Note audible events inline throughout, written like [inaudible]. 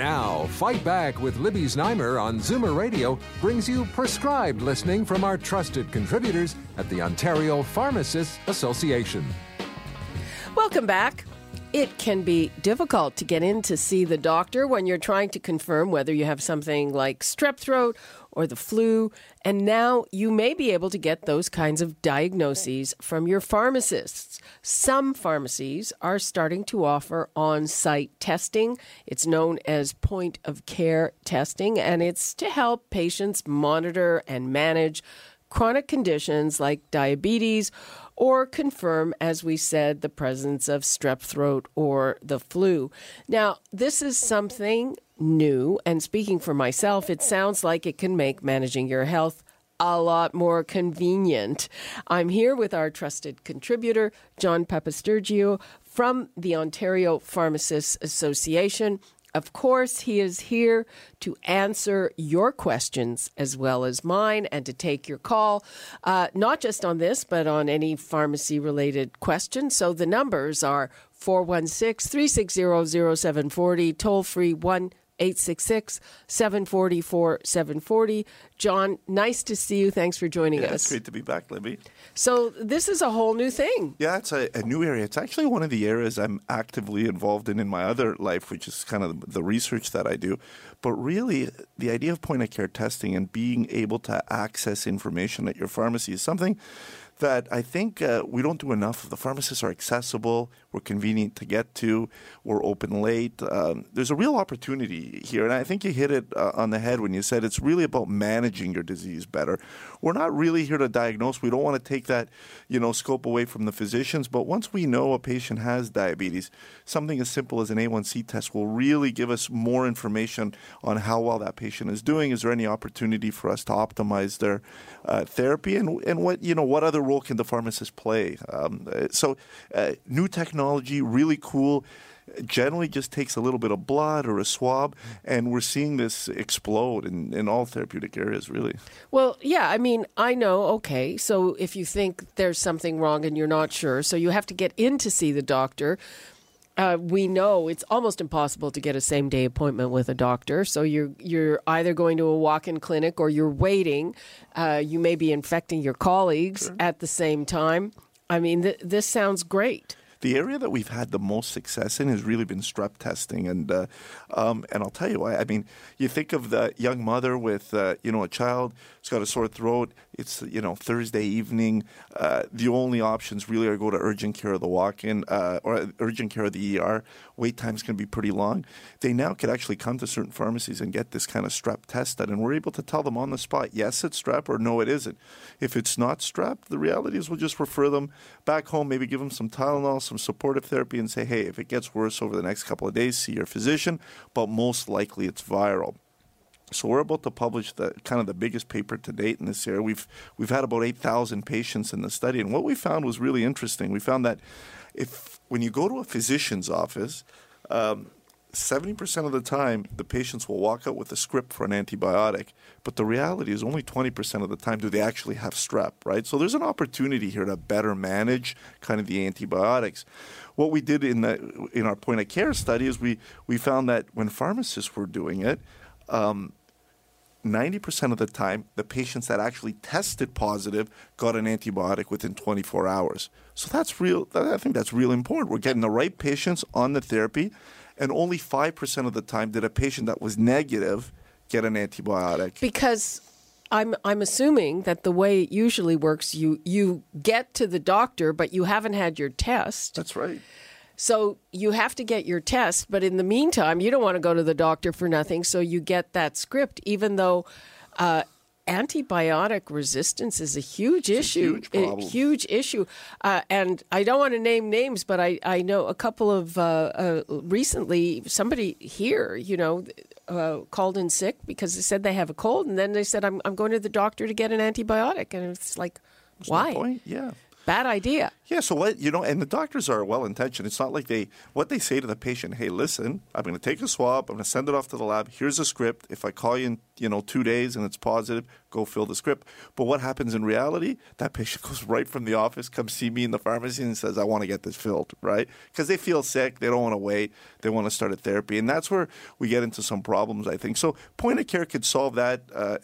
Now, Fight Back with Libby Znaimer on Zoomer Radio brings you prescribed listening from our trusted contributors at the Ontario Pharmacists Association. Welcome back. It can be difficult to get in to see the doctor when you're trying to confirm whether you have something like strep throat or the flu. And now you may be able to get those kinds of diagnoses from your pharmacists. Some pharmacies are starting to offer on site testing. It's known as point of care testing, and it's to help patients monitor and manage chronic conditions like diabetes or confirm, as we said, the presence of strep throat or the flu. Now, this is something new, and speaking for myself, it sounds like it can make managing your health a lot more convenient. I'm here with our trusted contributor, John Papastergiou from the Ontario Pharmacists Association. Of course, he is here to answer your questions as well as mine and to take your call, uh, not just on this, but on any pharmacy related question. So the numbers are 416 360 0740, toll free 1 866 744 740. John, nice to see you. Thanks for joining Yeah, us. it's great to be back, Libby. So, this is a whole new thing. Yeah, it's a, a new area. It's actually one of the areas I'm actively involved in in my other life, which is kind of the research that I do. But really, the idea of point of care testing and being able to access information at your pharmacy is something that I think uh, we don't do enough. The pharmacists are accessible, we're convenient to get to, we're open late. Um, there's a real opportunity here, and I think you hit it uh, on the head when you said it's really about managing your disease better. We're not really here to diagnose. We don't want to take that, you know, scope away from the physicians. But once we know a patient has diabetes, something as simple as an A1C test will really give us more information on how well that patient is doing. Is there any opportunity for us to optimize their uh, therapy, and and what you know what other role can the pharmacist play? Um, uh, so, uh, new technology, really cool. Generally, just takes a little bit of blood or a swab, and we're seeing this explode in, in all therapeutic areas, really. Well, yeah, I mean, I know, okay, so if you think there's something wrong and you're not sure, so you have to get in to see the doctor. Uh, we know it's almost impossible to get a same day appointment with a doctor. So you're you're either going to a walk in clinic or you're waiting. Uh, you may be infecting your colleagues at the same time. I mean, th- this sounds great. The area that we've had the most success in has really been strep testing, and uh, um, and I'll tell you why. I mean, you think of the young mother with uh, you know a child who's got a sore throat. It's you know Thursday evening. Uh, the only options really are go to urgent care or the walk-in uh, or urgent care or the ER. Wait times can be pretty long. They now could actually come to certain pharmacies and get this kind of strep tested, and we're able to tell them on the spot, yes, it's strep, or no, it isn't. If it's not strep, the reality is we'll just refer them back home, maybe give them some Tylenol, some supportive therapy, and say, hey, if it gets worse over the next couple of days, see your physician. But most likely, it's viral. So we're about to publish the kind of the biggest paper to date in this area. We've we've had about eight thousand patients in the study, and what we found was really interesting. We found that if when you go to a physician's office, um, seventy percent of the time the patients will walk out with a script for an antibiotic, but the reality is only twenty percent of the time do they actually have strep. Right. So there's an opportunity here to better manage kind of the antibiotics. What we did in the in our point of care study is we we found that when pharmacists were doing it. Um, 90% of the time, the patients that actually tested positive got an antibiotic within 24 hours. So that's real. I think that's real important. We're getting the right patients on the therapy, and only 5% of the time did a patient that was negative get an antibiotic. Because I'm I'm assuming that the way it usually works, you you get to the doctor, but you haven't had your test. That's right. So you have to get your test, but in the meantime, you don't want to go to the doctor for nothing. So you get that script, even though uh, antibiotic resistance is a huge It's a issue. huge problem. huge issue. Uh, and I don't want to name names, but I, I know a couple of uh, uh, recently, somebody here, you know, uh, called in sick because they said they have a cold. And then they said, I'm, I'm going to the doctor to get an antibiotic. And it's like, why? point? Yeah. Bad idea. Yeah, so what you know, and the doctors are well intentioned. It's not like they what they say to the patient. Hey, listen, I'm going to take a swab. I'm going to send it off to the lab. Here's a script. If I call you in, you know, two days and it's positive, go fill the script. But what happens in reality? That patient [laughs] goes right from the office, comes see me in the pharmacy, and says, "I want to get this filled," right? Because they feel sick. They don't want to wait. They want to start a therapy, and that's where we get into some problems. I think so. Point of care could solve that. Uh,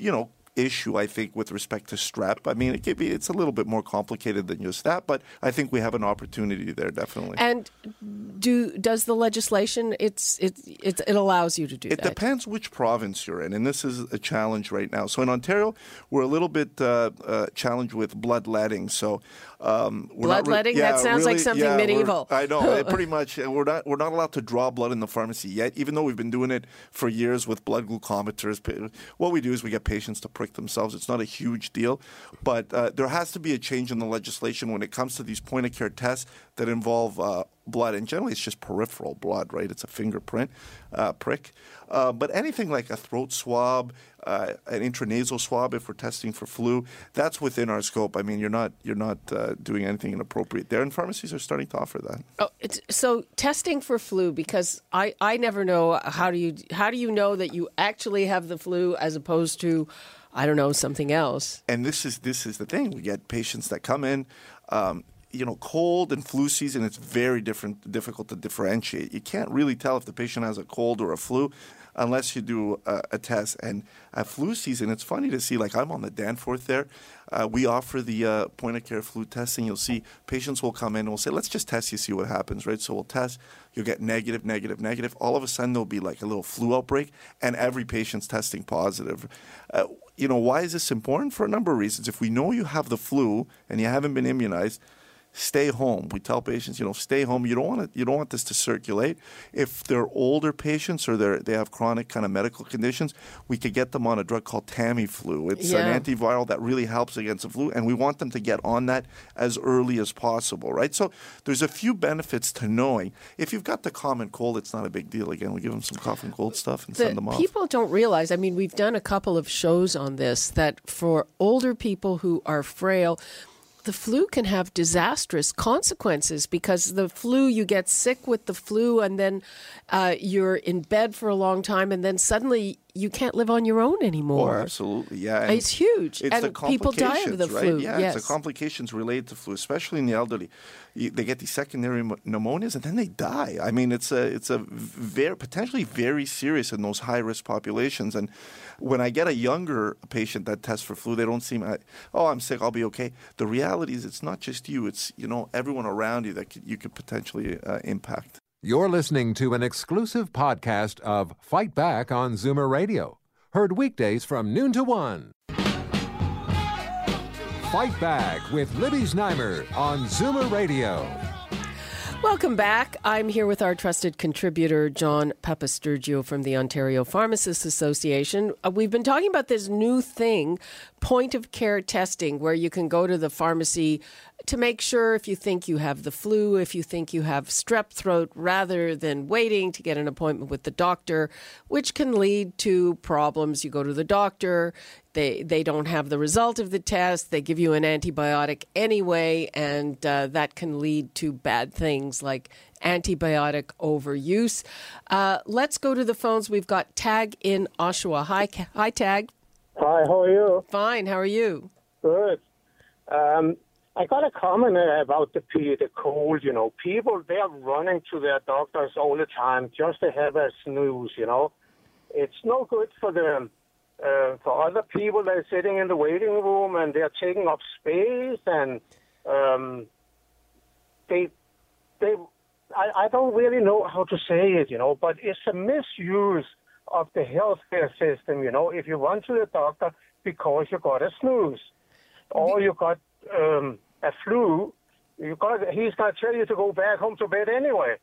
you know, issue, I think, with respect to strep. I mean, it could be, it's a little bit more complicated than just that, but I think we have an opportunity there, definitely. And do does the legislation? It's it it, it allows you to do It that. depends which province you're in, and this is a challenge right now. So in Ontario, we're a little bit uh, uh, challenged with bloodletting. So um, we're not Bloodletting? yeah, That sounds like something yeah, medieval. I know. [laughs] pretty much, we're not we're not allowed to draw blood in the pharmacy yet, even though we've been doing it for years with blood glucometers. What we do is we get patients to prick themselves. It's not a huge deal, but uh, there has to be a change in the legislation when it comes to these point of care tests that involve. Blood, and generally it's just peripheral blood, right? It's a fingerprint uh, prick. Uh, but anything like a throat swab, uh, an intranasal swab, if we're testing for flu, that's within our scope. I mean, you're not you're not uh, doing anything inappropriate there, and pharmacies are starting to offer that. Oh, it's, so testing for flu because I, I never know how do you how do you know that you actually have the flu as opposed to I don't know something else. and this is this is the thing. We get patients that come in. Um, you know, cold and flu season, it's very different, difficult to differentiate. You can't really tell if the patient has a cold or a flu unless you do a, a test. And at flu season, it's funny to see, like I'm on the Danforth there. Uh, we offer the uh, point of care flu testing. You'll see patients will come in and we'll say, let's just test you, see what happens, right? So we'll test. You'll get negative, negative, negative. All of a sudden, there'll be like a little flu outbreak, and every patient's testing positive. Uh, you know, why is this important? For a number of reasons. If we know you have the flu and you haven't been immunized, stay home. We tell patients, you know, stay home. You don't want to, you don't want this to circulate. If they're older patients or they they have chronic kind of medical conditions, we could get them on a drug called Tamiflu. It's Yeah. an antiviral that really helps against the flu, and we want them to get on that as early as possible, right? So there's a few benefits to knowing. If you've got the common cold, it's not a big deal. Again, we give them some cough and cold stuff and The send them off. people don't realize. I mean, we've done a couple of shows on this that for older people who are frail. The flu can have disastrous consequences because the flu, you get sick with the flu, and then uh, you're in bed for a long time, and then suddenly you can't live on your own Oh, anymore. absolutely, yeah. and It's huge. It's and the people die of the right? flu. Yeah, yes. it's the complications related to flu, especially in the elderly. You- They get these secondary pneumonias and then they die. I mean, it's a it's a very potentially very serious in those high risk populations. And when I get a younger patient that tests for flu, they don't seem, oh, I'm sick, I'll be okay. The reality is, it's not just you; it's you know everyone around you that you could potentially uh, impact. You're listening to an exclusive podcast of Fight Back on Zoomer Radio. Heard weekdays from noon to one. Fight Back with Libby Znaimer on Zoomer Radio. Welcome back. I'm here with our trusted contributor, John Papastergiou from the Ontario Pharmacists Association. Uh, we've been talking about this new thing, point of care testing, where you can go to the pharmacy to make sure if you think you have the flu, if you think you have strep throat, rather than waiting to get an appointment with the doctor, which can lead to problems. You go to the doctor, they they don't have the result of the test. They give you an antibiotic anyway, and uh, that can lead to bad things like antibiotic overuse. Uh, let's go to the phones. We've got Tag in Oshawa. Hi, hi, Tag. Hi, how are you? Fine. How are you? Good. Um, I got a comment uh, about the pe- the cold. You know, people they are running to their doctors all the time just to have a snooze. You know, it's no good for them. Uh, for other people, they're sitting in the waiting room and they're taking up space, and um, they they. I, I don't really know how to say it, you know, but it's a misuse of the healthcare system. You know, if you run to the doctor because you got a snooze or you got um, a flu, you got he's going to tell you to go back home to bed anyway.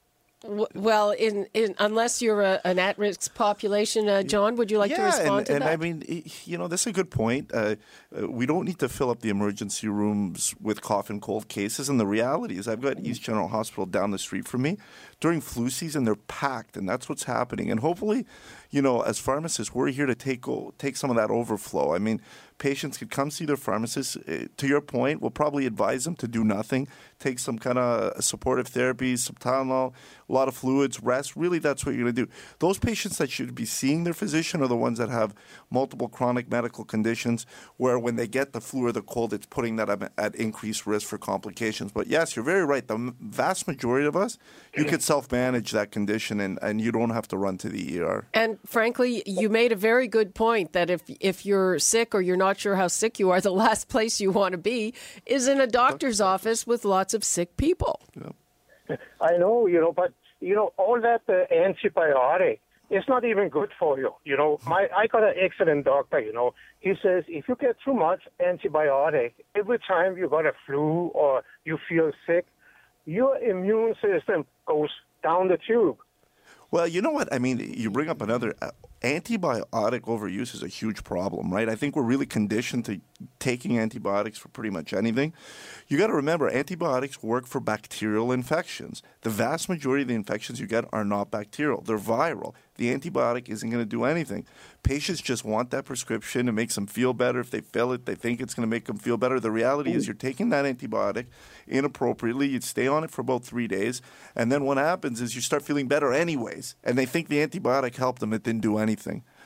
Well, in, in unless you're a, an at-risk population, uh, John, would you like to yeah, respond and, to and that? I mean, you know, that's a good point. Uh, uh, we don't need to fill up the emergency rooms with cough and cold cases. And the reality is, I've got East General Hospital down the street from me. During flu season, they're packed, and that's what's happening. And hopefully, you know, as pharmacists, we're here to take take some of that overflow. I mean, patients could come see their pharmacist. Uh, to your point, we'll probably advise them to do nothing, take some kind of supportive therapy, some Tylenol, a lot of fluids, rest. Really, that's what you're going to do. Those patients that should be seeing their physician are the ones that have multiple chronic medical conditions, where when they get the flu or the cold, it's putting at, at increased risk for complications. But yes, you're very right. The vast majority of us, you could self manage that condition, and, and you don't have to run to the ER. And frankly, you made a very good point that if if you're sick or you're not sure how sick you are, [laughs] the last place you want to be is in a doctor's office with lots of sick people. [laughs] I know, you know, but you know, all that uh, antibiotic it's not even good for you. You know, my I got an excellent doctor. You know, he says if you get too much antibiotic every time you got a flu or you feel sick, your immune system goes down the tube. Well, you know what? I mean, you bring up another uh, antibiotic overuse is a huge problem, right? I think we're really conditioned to taking antibiotics for pretty much anything. You got to remember, antibiotics work for bacterial infections. The vast majority of the infections you get are not bacterial; they're viral. The antibiotic isn't going to do anything. Patients just want that prescription. It makes them feel better. If they fill it, they think it's going to make them feel better. The reality is, you're taking that antibiotic inappropriately. You stay on it for about three days, and then what happens is you start feeling better anyways. And they think the antibiotic helped them. It didn't do anything.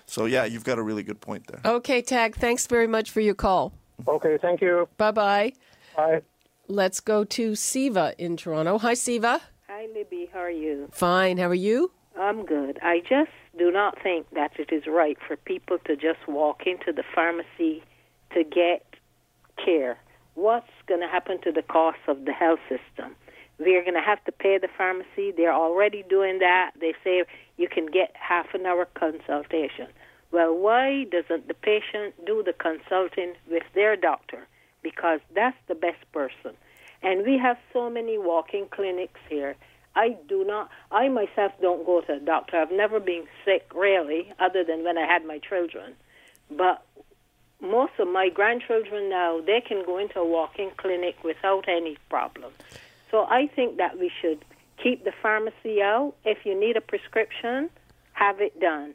So yeah, you've got a really good point there. Okay, Tag, thanks very much for your call. Okay, thank you. Bye bye. Bye. Let's go to Siva in Toronto. Hi, Siva. Hi, Libby. How are you? Fine. How are you? I'm good. I just do not think that it is right for people to just walk into the pharmacy to get care. What's going to happen to the cost of the health system? We're going to have to pay the pharmacy. They're already doing that. They say you can get half an hour consultation. Well, why doesn't the patient do the consulting with their doctor? Because that's the best person. And we have so many walk-in clinics here. I do not, I myself don't go to a doctor. I've never been sick, really, other than when I had my children. But most of my grandchildren now, they can go into a walk-in clinic without any problem. So I think that we should keep the pharmacy out. If you need a prescription, have it done.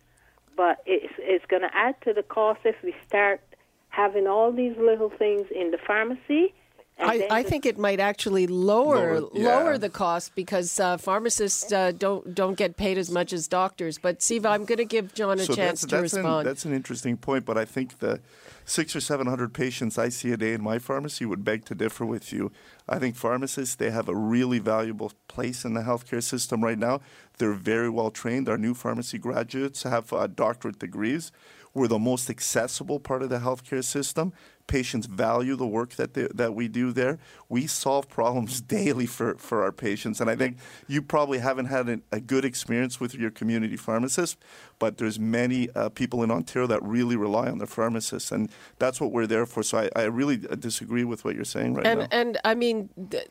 But it's, it's going to add to the cost if we start having all these little things in the pharmacy. And I, I think it might actually lower Lower- yeah. lower the cost because uh, pharmacists uh, don't don't get paid as much as doctors. But Siva, I'm going to give John a so chance that's, to that's respond. An, that's an interesting point, but I think the six or seven hundred patients I see a day in my pharmacy would beg to differ with you. I think pharmacists they have a really valuable place in the healthcare system right now. They're very well trained. Our new pharmacy graduates have uh, doctorate degrees. We're the most accessible part of the healthcare system. Patients value the work that they, that we do there. We solve problems [laughs] daily for, for our patients, and I think you probably haven't had an, a good experience with your community pharmacist, but there's many uh, people in Ontario that really rely on their pharmacists, and that's what we're there for. So I, I really uh, disagree with what you're saying right and now. and I mean, th-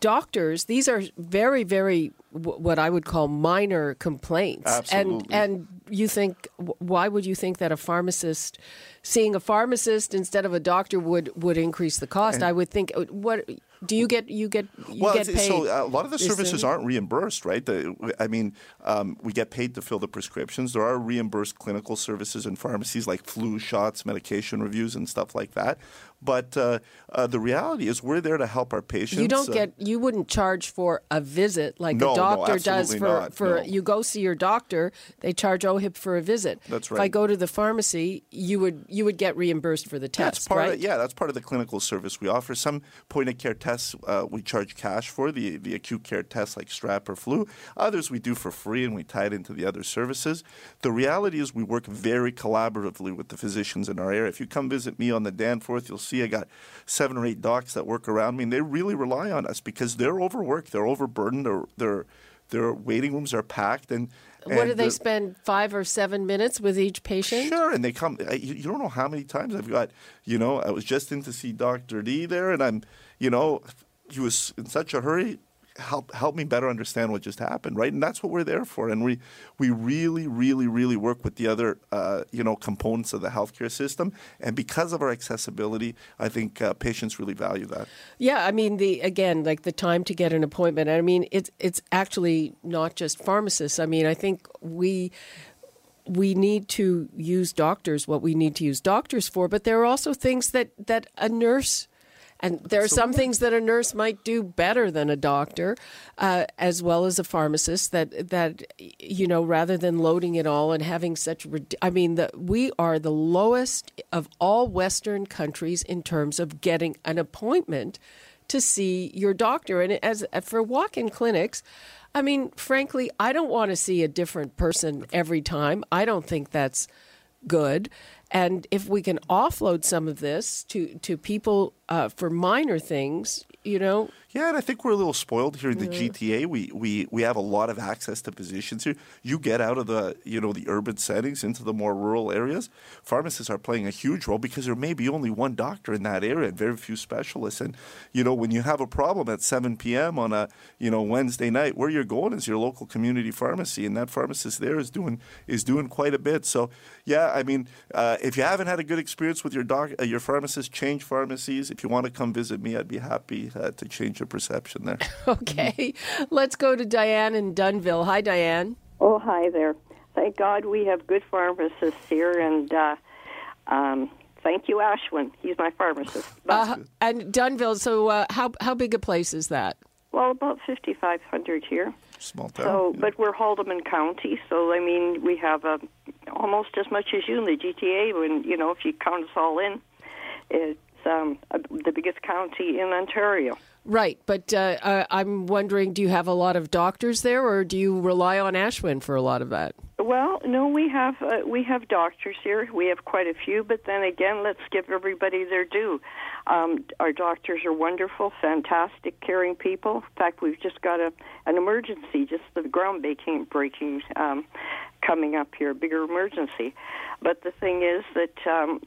doctors. These are very very w- what I would call minor complaints. Absolutely. And and you think why would you think that a pharmacist seeing a pharmacist instead of a doctor would would increase the cost? I would think uh, what do you get you get you well, get paid? so a lot of the services aren't reimbursed, right? The, I mean, um, we get paid to fill the prescriptions. There are reimbursed clinical services in pharmacies like flu shots, medication reviews, and stuff like that. But uh, uh, the reality is, we're there to help our patients. You don't uh, get you wouldn't charge for a visit like No, a no, doctor does for not, for no. you go see your doctor, they charge OHIP for a visit. That's right. If I go to the pharmacy, you would you would get reimbursed for the test, That's part right? of yeah, that's part of the clinical service we offer. Some point of care tests uh, we charge cash for the the acute care tests like strep or flu. Others we do for free and we tie it into the other services. The reality is we work very collaboratively with the physicians in our area. If you come visit me on the Danforth, you'll see I got seven or eight docs that work around me, and they really rely on us because they're overworked, they're overburdened, their their their waiting rooms are packed, and what do they the- spend five or seven minutes with each patient? Sure, and they come. You don't know how many times I've got. You know, I was just in to see Doctor D there, and I'm. You know, he was in such a hurry. help help me better understand what just happened, right? And that's what we're there for. And we we really, really, really work with the other uh, you know components of the healthcare system. And because of our accessibility, I think uh, patients really value that. Yeah, I mean the again like the time to get an appointment. I mean it's it's actually not just pharmacists. I mean I think we we need to use doctors what we need to use doctors for, but there are also things that that a nurse and there are some things that a nurse might do better than a doctor, uh, as well as a pharmacist. That that you know, rather than loading it all and having such, I mean, the, we are the lowest of all Western countries in terms of getting an appointment to see your doctor. And as for walk-in clinics. I mean, frankly, I don't want to see a different person every time. I don't think that's good. And if we can offload some of this to, to people uh, for minor things, you know, yeah, and I think we're a little spoiled here in the GTA. We, we we have a lot of access to positions here. You get out of the you know the urban settings into the more rural areas. Pharmacists are playing a huge role because there may be only one doctor in that area and very few specialists. And you know when you have a problem at 7 p.m. on a you know Wednesday night, where you're going is your local community pharmacy, and that pharmacist there is doing is doing quite a bit. So yeah, I mean, uh, if you haven't had a good experience with your doc, uh, your pharmacist, change pharmacies. If you want to come visit me, I'd be happy uh, to change your perception there. [laughs] okay. Let's go to Diane in Dunnville. Hi, Diane. Oh, hi there. Thank God we have good pharmacists here, and uh, um, thank you, Ashwin. He's my pharmacist. Uh, and Dunnville. So, uh, how how big a place is that? Well, about fifty five hundred here. Small town. So, yeah. but we're Haldimand County, so I mean we have uh, almost as much as you in the GTA. When you know, if you count us all in, it's um, uh, the biggest county in Ontario. Right, but uh, uh, I'm wondering, do you have a lot of doctors there, or do you rely on Ashwin for a lot of that? Well, no, we have uh, we have doctors here. We have quite a few, but then again, let's give everybody their due. Um, our doctors are wonderful, fantastic, caring people. In fact, we've just got a an emergency, just the ground breaking breaking um, coming up here, bigger emergency. But the thing is that um,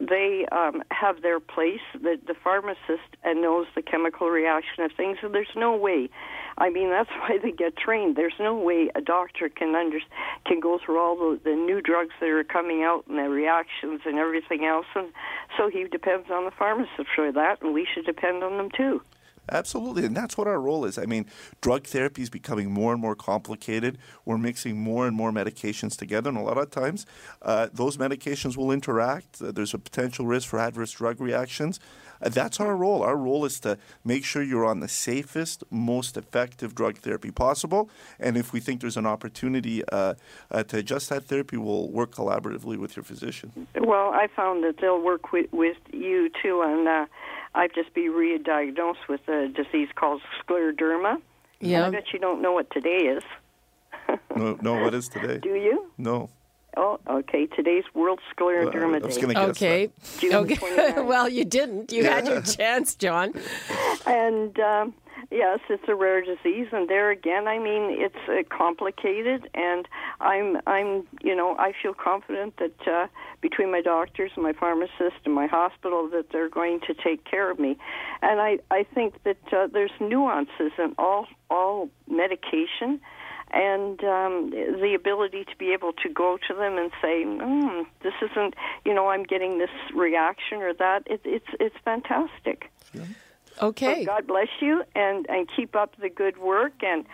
they um, have their place, the, the pharmacist, and knows the chemical reaction of things. So there's no way. I mean, [laughs] that's why they get trained. There's no way a doctor can under, can go through all the, the new drugs that are coming out and the reactions and everything else. And so he depends on the pharmacist for that, and we should depend on them too. Absolutely, and that's what our role is. I mean, drug therapy is becoming more and more complicated. We're mixing more and more medications together, and a lot of times uh, those medications will interact. Uh, there's a potential risk for adverse drug reactions. Uh, that's our role. Our role is to make sure you're on the safest, most effective drug therapy possible. And if we think there's an opportunity uh, uh, to adjust that therapy, we'll work collaboratively with your physician. Well, I found that they'll work with, with you too on. Uh, I've just been re-diagnosed with a disease called scleroderma. Yeah. I bet you don't know what today is. [laughs] no, no, what is today? Do you? No. Oh, okay. Today's World Scleroderma I was Day. going to guess Okay. June Okay. [laughs] well, you didn't. You had your [laughs] chance, John. And um, yes, it's a rare disease, and there again, I mean, it's uh, complicated, and I'm, I'm, you know, I feel confident that uh, between my doctors and my pharmacist and my hospital, that they're going to take care of me, and I, I think that uh, there's nuances in all, all medication. And um, the ability to be able to go to them and say, mm, "This isn't, you know, I'm getting this reaction or that." It, it's it's fantastic. Okay. Well, God bless you, and and keep up the good work. And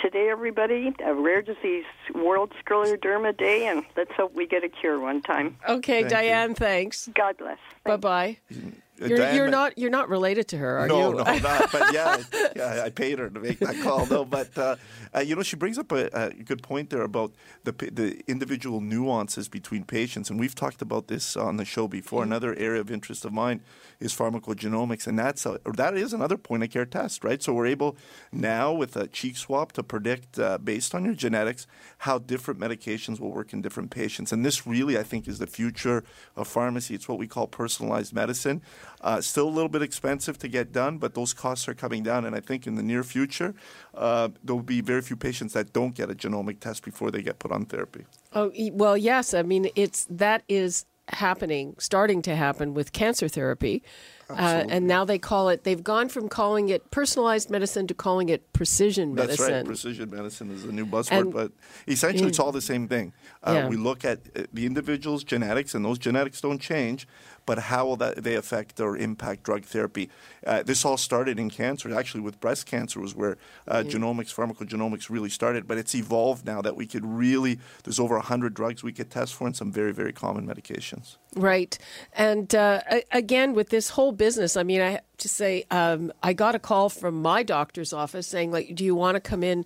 today, everybody, a rare disease World Scleroderma Day, and let's hope we get a cure one time. Okay, Thank Diane, thanks. God bless. Bye bye. Mm. You're, you're not you're not related to her, are no, you? no, no, [laughs] not. But yeah, yeah, I paid her to make that call, though. But uh, uh, you know, she brings up a, a good point there about the the individual nuances between patients, and we've talked about this on the show before. Another area of interest of mine is pharmacogenomics, and that's a, that is another point of care test, right? So we're able now with a cheek swab to predict uh, based on your genetics how different medications will work in different patients, and this really, I think, is the future of pharmacy. It's what we call personalized medicine. Uh, still a little bit expensive to get done, but those costs are coming down. And I think in the near future, uh, there will be very few patients that don't get a genomic test before they get put on therapy. Oh well, yes. I mean, it's that is happening, starting to happen with cancer therapy. Uh, and now they call it, they've gone from calling it personalized medicine to calling it precision medicine. That's right. Precision medicine is a new buzzword, and, but essentially it's all the same thing. Uh, yeah. We look at uh, the individual's genetics, and those genetics don't change, but how will that they affect or impact drug therapy? Uh, this all started in cancer. Actually, with breast cancer was where uh, mm. genomics, pharmacogenomics really started. But it's evolved now that we could really. There's over hundred drugs we could test for, and some very very common medications. Right, and uh, again with this whole business, I mean, I have to say, um, I got a call from my doctor's office saying, like, do you want to come in?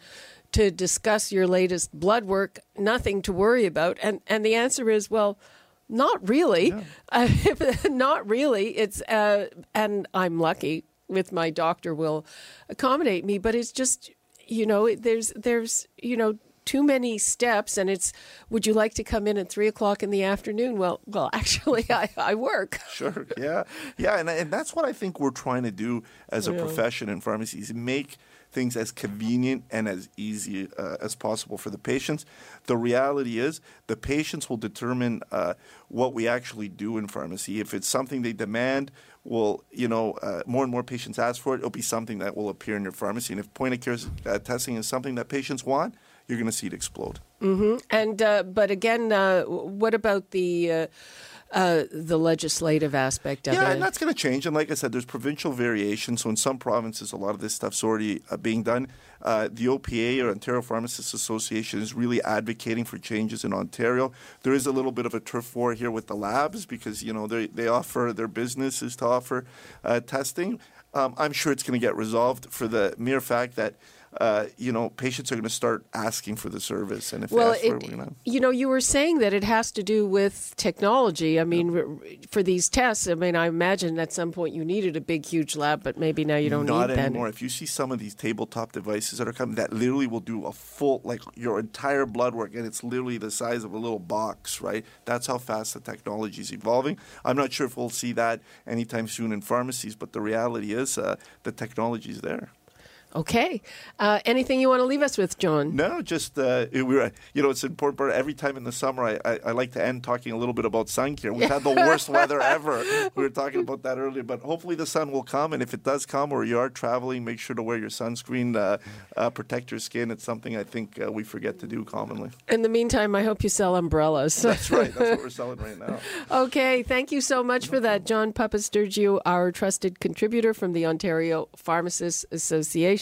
To discuss your latest blood work, nothing to worry about. And and the answer is, well, not really. Yeah. [laughs] Uh, [laughs] not really. It's uh, and I'm lucky with my doctor will accommodate me, but it's just you know there's there's you know too many steps and it's would you like to come in at three o'clock in the afternoon well well [laughs] actually i, I work sure yeah yeah and, and that's what i think we're trying to do as a yeah. profession in pharmacies make things as convenient and as easy uh, as possible for the patients. The reality is, the patients will determine uh, what we actually do in pharmacy. If it's something they demand, will you know uh, more and more patients ask for it. It'll be something that will appear in your pharmacy. And if point of care uh, testing is something that patients want, you're going to see it explode. Mm-hmm. And uh, but again, uh, what about the uh, the legislative aspect of yeah, it. Yeah, and that's going to change. And like I said, there's provincial variation. So in some provinces, a lot of this stuff's already uh, being done. Uh, the OPA or Ontario Pharmacists Association is really advocating for changes in Ontario. There is a little bit of a turf war here with the labs because you know they they offer their businesses to offer uh, testing. Um, I'm sure it's going to get resolved for the mere fact that uh, you know, patients are going to start asking for the service, and if well, it, it gonna... you know, you were saying that it has to do with technology. I mean, yep. for these tests, I mean, I imagine at some point you needed a big, huge lab, but maybe now you don't Not need anymore. That. If you see some of these tabletop devices that are coming, that literally will do a full, like your entire blood work, and it's literally the size of a little box, right? That's how fast the technology is evolving. I'm not sure if we'll see that anytime soon in pharmacies, but the reality is uh, the technology is there. Okay. Uh, anything you want to leave us with, John? No, just uh, we were, you know, it's important part. Every time in the summer, I, I, I, like to end talking a little bit about sun care. We've had the [laughs] worst weather ever. We were talking about that earlier, but hopefully the sun will come. And if it does come, or you are traveling, make sure to wear your sunscreen, uh, uh protect your skin. It's something I think uh, we forget to do commonly. In the meantime, I hope you sell umbrellas. [laughs] That's right. That's what we're [laughs] selling right now. okay. Thank you so much for that, John Papastergiou, our trusted contributor from the Ontario Pharmacists Association.